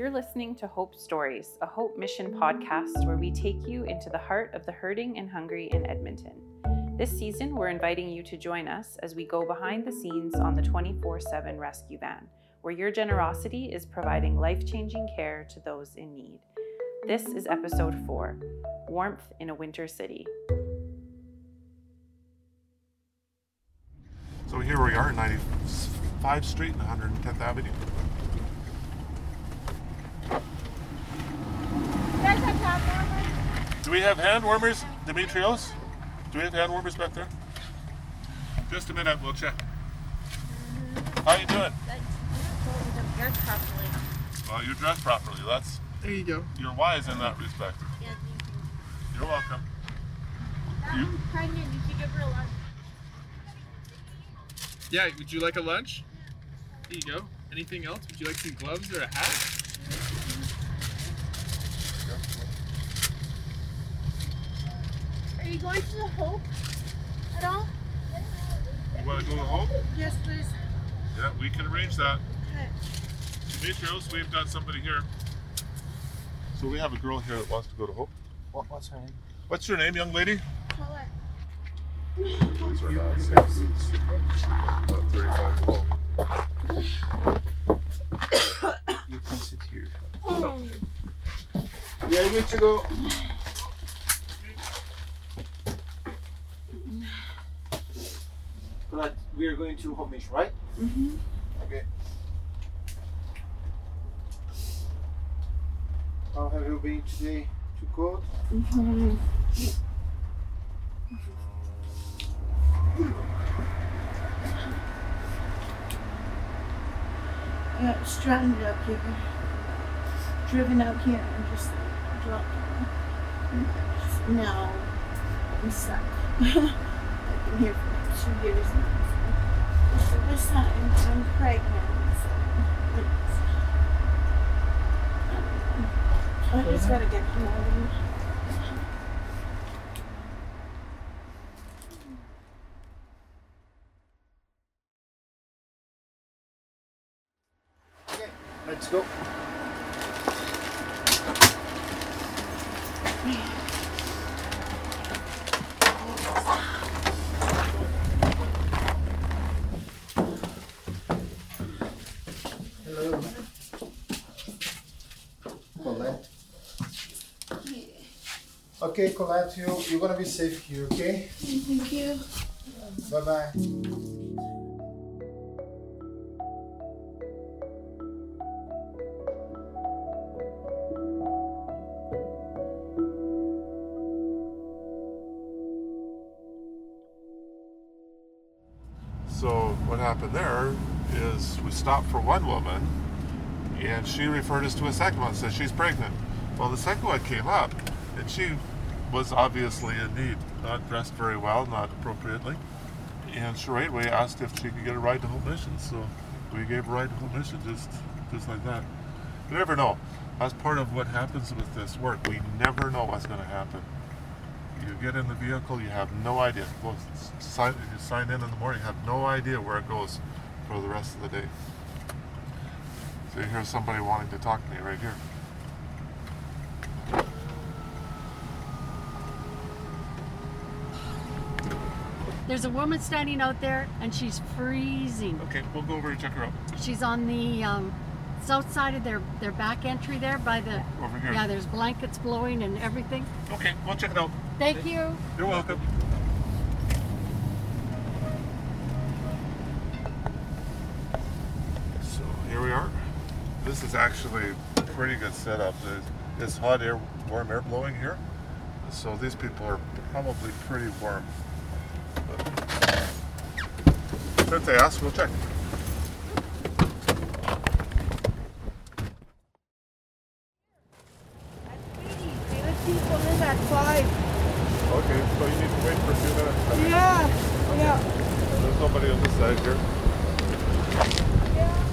You're listening to Hope Stories, a Hope Mission podcast where we take you into the heart of the hurting and hungry in Edmonton. This season, we're inviting you to join us as we go behind the scenes on the 24 7 rescue van, where your generosity is providing life changing care to those in need. This is episode 4 Warmth in a Winter City. So here we are, 95th Street and 110th Avenue. Do we have hand warmers, Demetrios? Do we have hand warmers back there? Just a minute, we'll check. How you doing? Dressed properly. Well, you dressed properly. That's There you go. you're wise in that respect. Yeah, thank you. You're welcome. That one's pregnant. You should give her a lunch. Yeah, would you like a lunch? Here you go. Anything else? Would you like some gloves or a hat? Are you going to the Hope at all? You want to go to home? Yes, please. Yeah, we can arrange that. Okay. Demetrios, we've got somebody here. So we have a girl here that wants to go to Hope. What, what's her name? What's your name, young lady? Colette. These are not six. About 35 below. You can sit here. Oh. Yeah, you to go. But we are going to mission, right? Mm-hmm. Okay. How have you been today? Too cold? Mm-hmm. I got stranded up here. Driven out here and just dropped. Now I'm stuck. I've been here for two years now. So this time I'm pregnant. So I. Just gotta get home. Okay, let's go. Okay, Colette, you, you're gonna be safe here, okay? Thank you. Bye bye. So what happened there is we stopped for one woman, and she referred us to a second one, said she's pregnant. Well, the second one came up, and she was obviously in need, not dressed very well, not appropriately. And straightway asked if she could get a ride to Hope Mission. So we gave a ride to Hope Mission, just just like that. You never know. That's part of what happens with this work. We never know what's going to happen. You get in the vehicle, you have no idea. Well, you sign in in the morning, you have no idea where it goes for the rest of the day. So here's somebody wanting to talk to me right here. There's a woman standing out there and she's freezing. Okay, we'll go over and check her out. She's on the um, south side of their, their back entry there by the. Over here. Yeah, there's blankets blowing and everything. Okay, we'll check it out. Thank you. You're welcome. So here we are. This is actually a pretty good setup. There's, it's hot air, warm air blowing here. So these people are probably pretty warm. But since they asked, we'll check. people in at five. Okay, so you need to wait for a few minutes. Yeah, yeah. There's nobody on this side here. Yeah.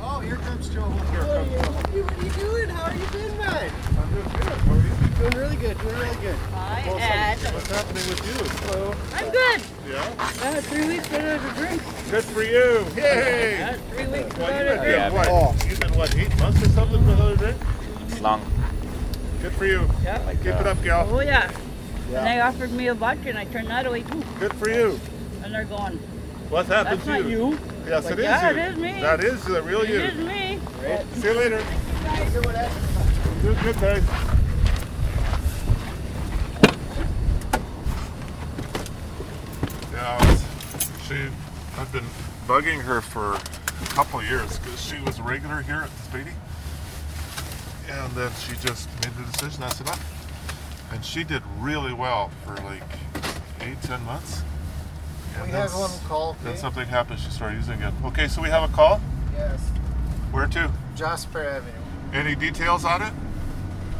Oh, here comes Joe. Here What are comes you, Joe. what are you- what are you doing? How are you been, man? I'm doing good. How are you? Doing really good, doing really good. Well, so what's happening with you? Hello. I'm good. Yeah? I had three weeks without a drink. Good for you. Yay! Yeah, three weeks. Well, you've been, Yeah, what, Oh. you've been, what, eight months or something without a drink? Long. Good for you. Yeah. Keep it up, gal. Oh yeah. Yeah. And they offered me a vodka and I turned that away too. Good for you. And they're going, What's happened that's to not you. Yes, Like, it is yeah, you. it is me. That is the real It you. is me. See you later. Good, good, guys. Yeah, I was- she. I've been bugging her for a couple years because she was a regular here at Spady, and then she just made the decision that's enough. And she did really well for like eight, ten months. And We then have one call, Then something happened. She started using it. Okay, so we have a call. Yes. Where to? Jasper Avenue. Any details on it?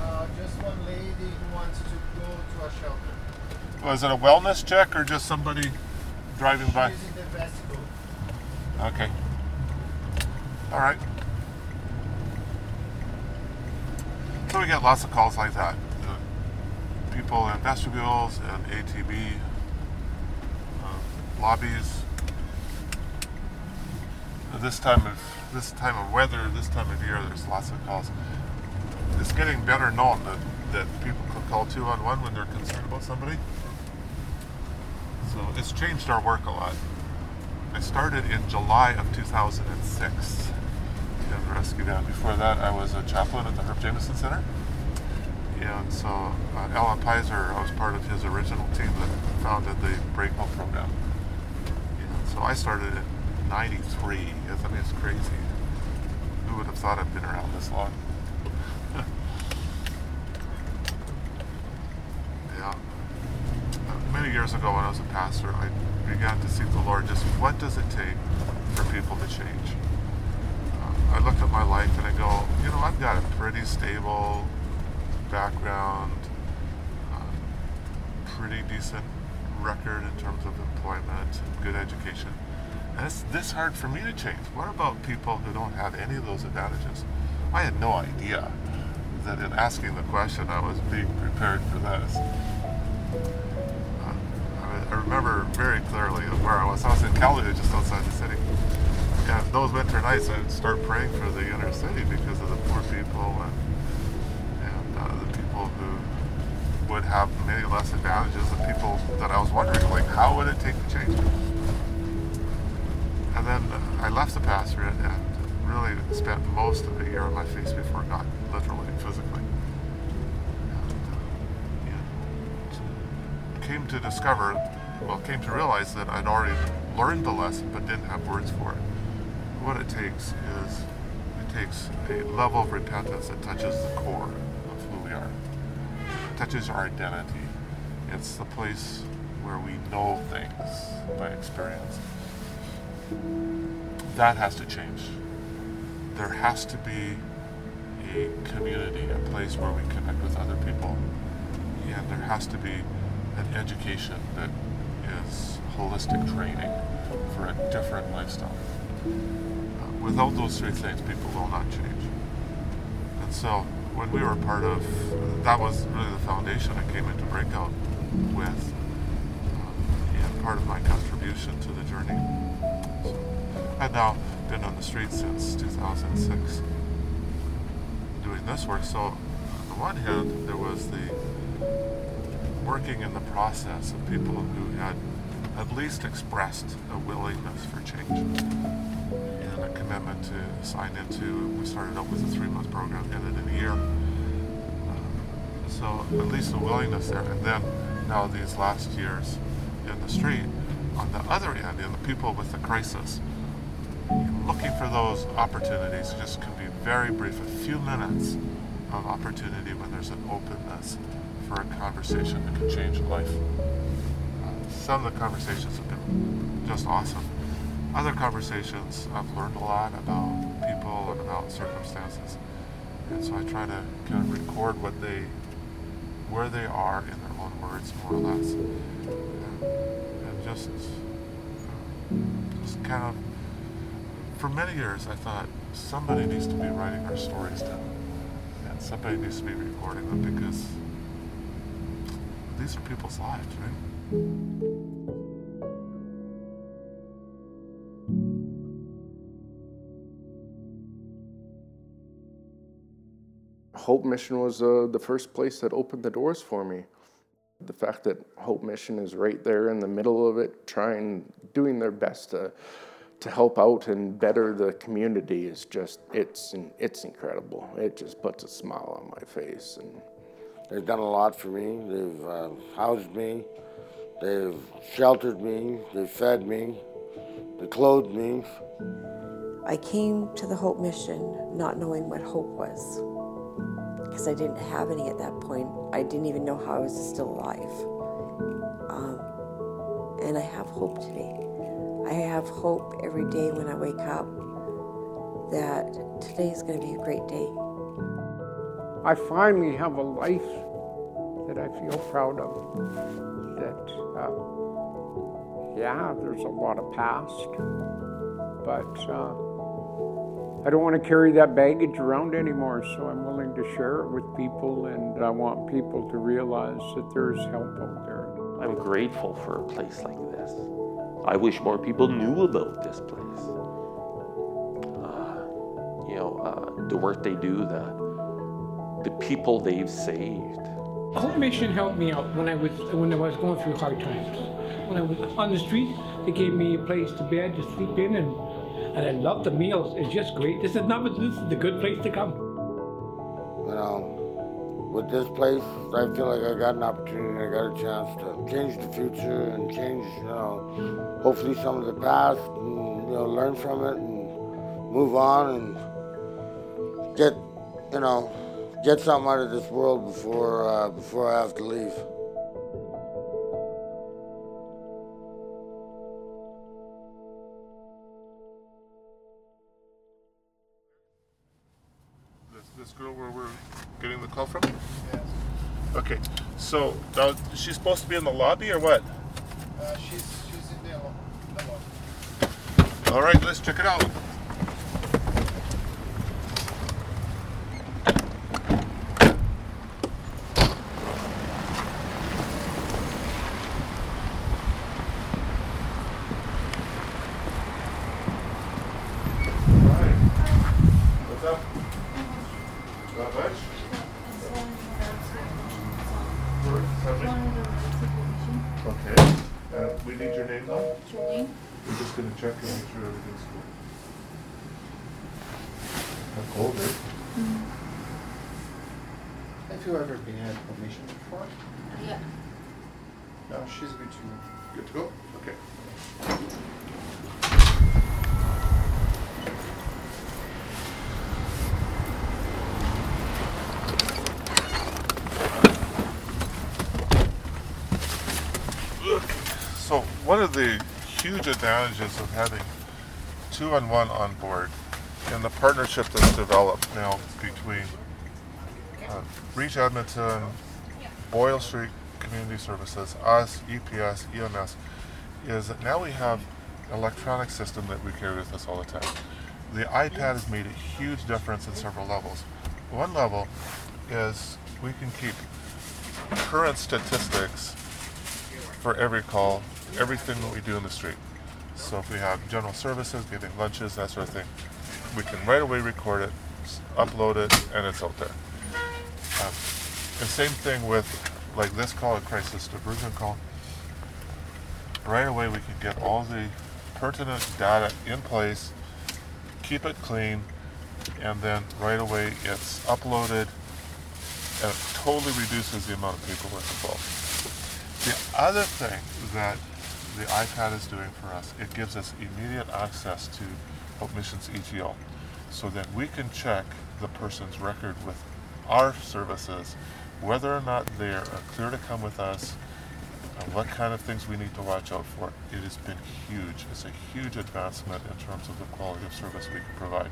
Uh, just one lady who wants to go to a shelter. Was it a wellness check or just somebody driving by? Using the vestibule. Okay. All right. So we get lots of calls like that. Uh, people in vestibules and ATB uh, lobbies. Uh, This time of this time of weather, this time of year, there's lots of calls. It's getting better known that, that people can call 211 when they're concerned about somebody. So it's changed our work a lot. I started in July of 2006 in Rescue Down. Before that, I was a chaplain at the Herb Jamieson Center. And so uh, Alan Pizer, I was part of his original team that founded the Breakout program. And so I started in 93. Yes, I mean, it's crazy. Who would have thought I'd been around this long? yeah. Uh, many years ago when I was a pastor, I began to seek the Lord just what does it take for people to change? Uh, I look at my life and I go, you know, I've got a pretty stable background, uh, pretty decent record in terms of employment, good education. And it's this hard for me to change. What about people who don't have any of those advantages? I had no idea that in asking the question I was being prepared for this. I, remember very clearly where I was. I was in Calgary, just outside the city. And those winter nights, I'd start praying for the inner city because of the poor people and, and uh, the people who would have many less advantages than people that I was wondering, like, how would it take to change? And then I left the pastorate and really spent most of the year on my face before God, literally, physically. And, uh, came to discover, well, came to realize that I'd already learned the lesson but didn't have words for it. What it takes is, it takes a level of repentance that touches the core of who we are, touches our identity. It's the place where we know things by experience that has to change. There has to be a community, a place where we connect with other people. And there has to be an education that is holistic training for a different lifestyle. Uh, without those three things, people will not change. And so when we were part of, that was really the foundation I came into Breakout with, uh, and part of my contribution to the journey. So I've now been on the streets since 2006 doing this work. So, on the one hand, there was the working in the process of people who had at least expressed a willingness for change and a commitment to sign into. We started out with a three month program, ended in a year. So, at least a willingness there. And then, now these last years in the street, on the other end, in the people with the crisis, looking for those opportunities just can be very brief, a few minutes of opportunity when there's an openness for a conversation that can change life. Uh, some of the conversations have been just awesome. Other conversations, I've learned a lot about people and about circumstances. And so I try to kind of record what they, where they are in their own words, more or less. And, and just, uh, just kind of for many years, I thought somebody needs to be writing our stories down, and somebody needs to be recording them because these are people's lives, right? Hope Mission was uh, the first place that opened the doors for me. The fact that Hope Mission is right there in the middle of it, trying, doing their best to, to help out and better the community is just, it's, it's incredible. It just puts a smile on my face. And They've done a lot for me. They've uh, housed me. They've sheltered me. They've fed me. They clothed me. I came to the Hope Mission not knowing what hope was because I didn't have any at that point. I didn't even know how I was still alive. Um, and I have hope today. I have hope every day when I wake up that today is going to be a great day. I finally have a life that I feel proud of. That, uh, yeah, there's a lot of past, but uh, I don't want to carry that baggage around anymore, so I'm willing to share it with people, and I want people to realize that there's help out there. I'm grateful for a place like this. I wish more people knew about this place. Uh, you know, uh, the work they do, the the people they've saved. Hope Mission helped me out when I was when I was going through hard times. When I was on the street, they gave me a place to bed to sleep in, and and I love the meals. It's just great. This is not this is the good place to come. You know, um, with this place, I feel like I got an opportunity. I got a chance to change the future and change, you know, hopefully some of the past, and you know, learn from it and move on and get, you know, get something out of this world before uh, before I have to leave. This, this girl where we're getting the call from? Yes. Okay, so now she's supposed to be in the lobby or what? Uh, she's she's in the, the lobby. All right, let's check it out. What's up? Not much? Okay. Uh, we need your name now? We're just gonna check and make sure everything's cool. How cold, eh? Have you ever been at commission before? Yeah. No, she's good to go. Good to go? Okay. One of the huge advantages of having two on one on board and the partnership that's developed now between uh, Reach Edmonton, Boyle Street Community Services, us, EPS, EMS, is that now we have electronic system that we carry with us all the time. The iPad has made a huge difference in several levels. One level is we can keep current statistics for every call, everything that we do in the street. So if we have general services, giving lunches, that sort of thing, we can right away record it, upload it, and it's out there. Um, and same thing with like this call, a crisis diversion call. Right away, we can get all the pertinent data in place, keep it clean, and then right away it's uploaded, and it totally reduces the amount of paperwork involved. The other thing that the iPad is doing for us, it gives us immediate access to Hope Mission's EGL. So then we can check the person's record with our services, whether or not they are clear to come with us, and what kind of things we need to watch out for. It has been huge. It's a huge advancement in terms of the quality of service we can provide.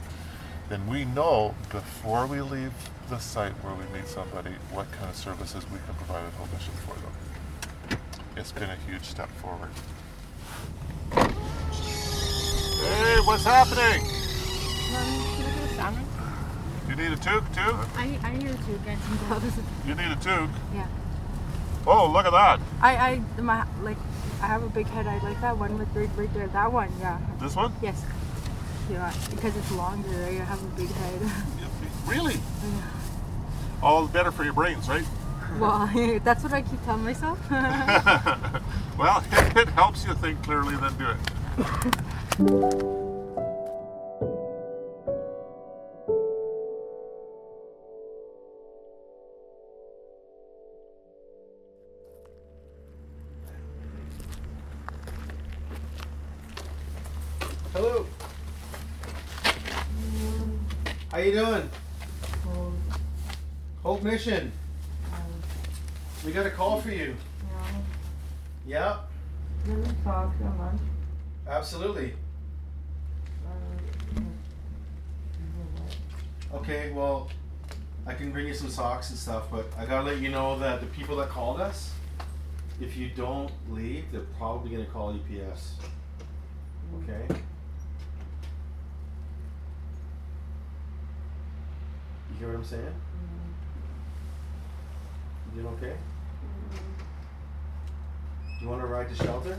Then we know before we leave the site where we meet somebody what kind of services we can provide at Hope Mission for them it's been a huge step forward. Hey, what's happening? You need a toque too? I, I need a toque and some gloves. You need a toque? Yeah. Oh, look at that. I, I, my, like, I have a big head. I like that one with right, right there. That one, yeah. This one? Yes. Yeah, because it's longer. I have a big head. Really? Yeah. all the better for your brains, right? Well, that's what I keep telling myself. well, it helps you think clearly, then do it. Hello. How you doing? Hope Mission. We got a call for you. Yeah, me talk to him. Absolutely. Okay, well, I can bring you some socks and stuff, but I gotta let you know that the people that called us, if you don't leave, they're probably gonna call EPS. Okay? You hear what I'm saying? Mm-hmm. You doing okay? Do you want to ride to shelter?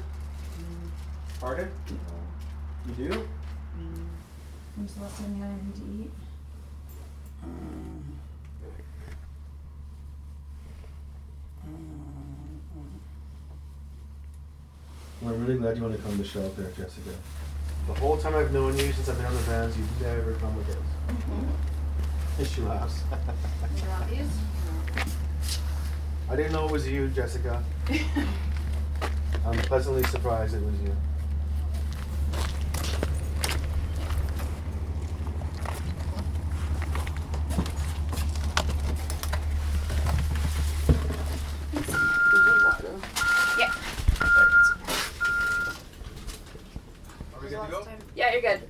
Mm-hmm. Pardon? You do? Mm. When's the last time you had anything to eat? Well, I'm really glad you want to come to shelter, Jessica. The whole time I've known you, since I've been on the vans, you've never come with us. And she laughs. I didn't know it was you, Jessica. I'm pleasantly surprised it was you. Yeah. Are we good to go? Yeah, you're good.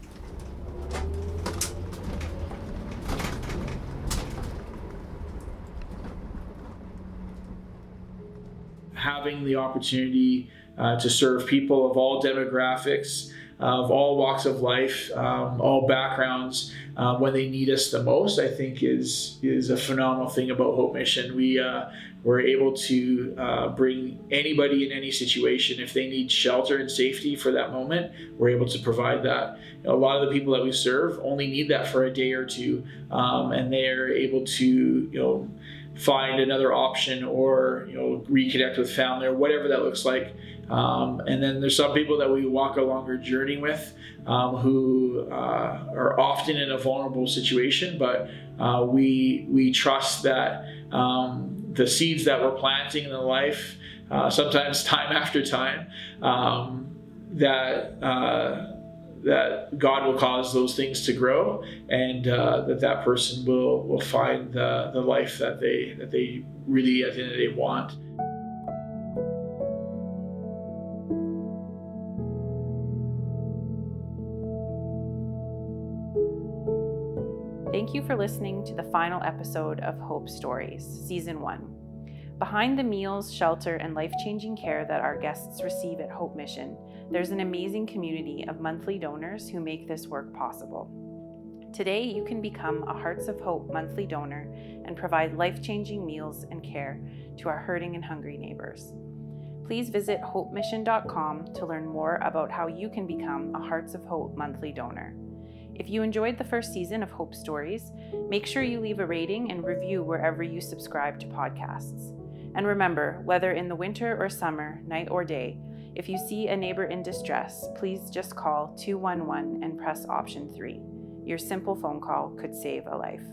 having opportunity uh, to serve people of all demographics, of all walks of life, um, all backgrounds, uh, when they need us the most, I think is is a phenomenal thing about Hope Mission. We uh, we're able to uh, bring anybody in any situation if they need shelter and safety for that moment. We're able to provide that. A lot of the people that we serve only need that for a day or two, um, and they're able to you know find another option or you know reconnect with family or whatever that looks like. Um, and then there's some people that we walk a longer journey with um, who uh, are often in a vulnerable situation but uh, we we trust that um, the seeds that we're planting in the life uh, sometimes time after time um, that uh, that God will cause those things to grow, and uh, that that person will will find the, the life that they that they really at the end of the day want. Thank you for listening to the final episode of Hope Stories, Season 1. Behind the meals, shelter, and life changing care that our guests receive at Hope Mission, there's an amazing community of monthly donors who make this work possible. Today, you can become a Hearts of Hope monthly donor and provide life changing meals and care to our hurting and hungry neighbors. Please visit hopemission.com to learn more about how you can become a Hearts of Hope monthly donor. If you enjoyed the first season of Hope Stories, make sure you leave a rating and review wherever you subscribe to podcasts. And remember, whether in the winter or summer, night or day, if you see a neighbor in distress, please just call 211 and press option 3. Your simple phone call could save a life.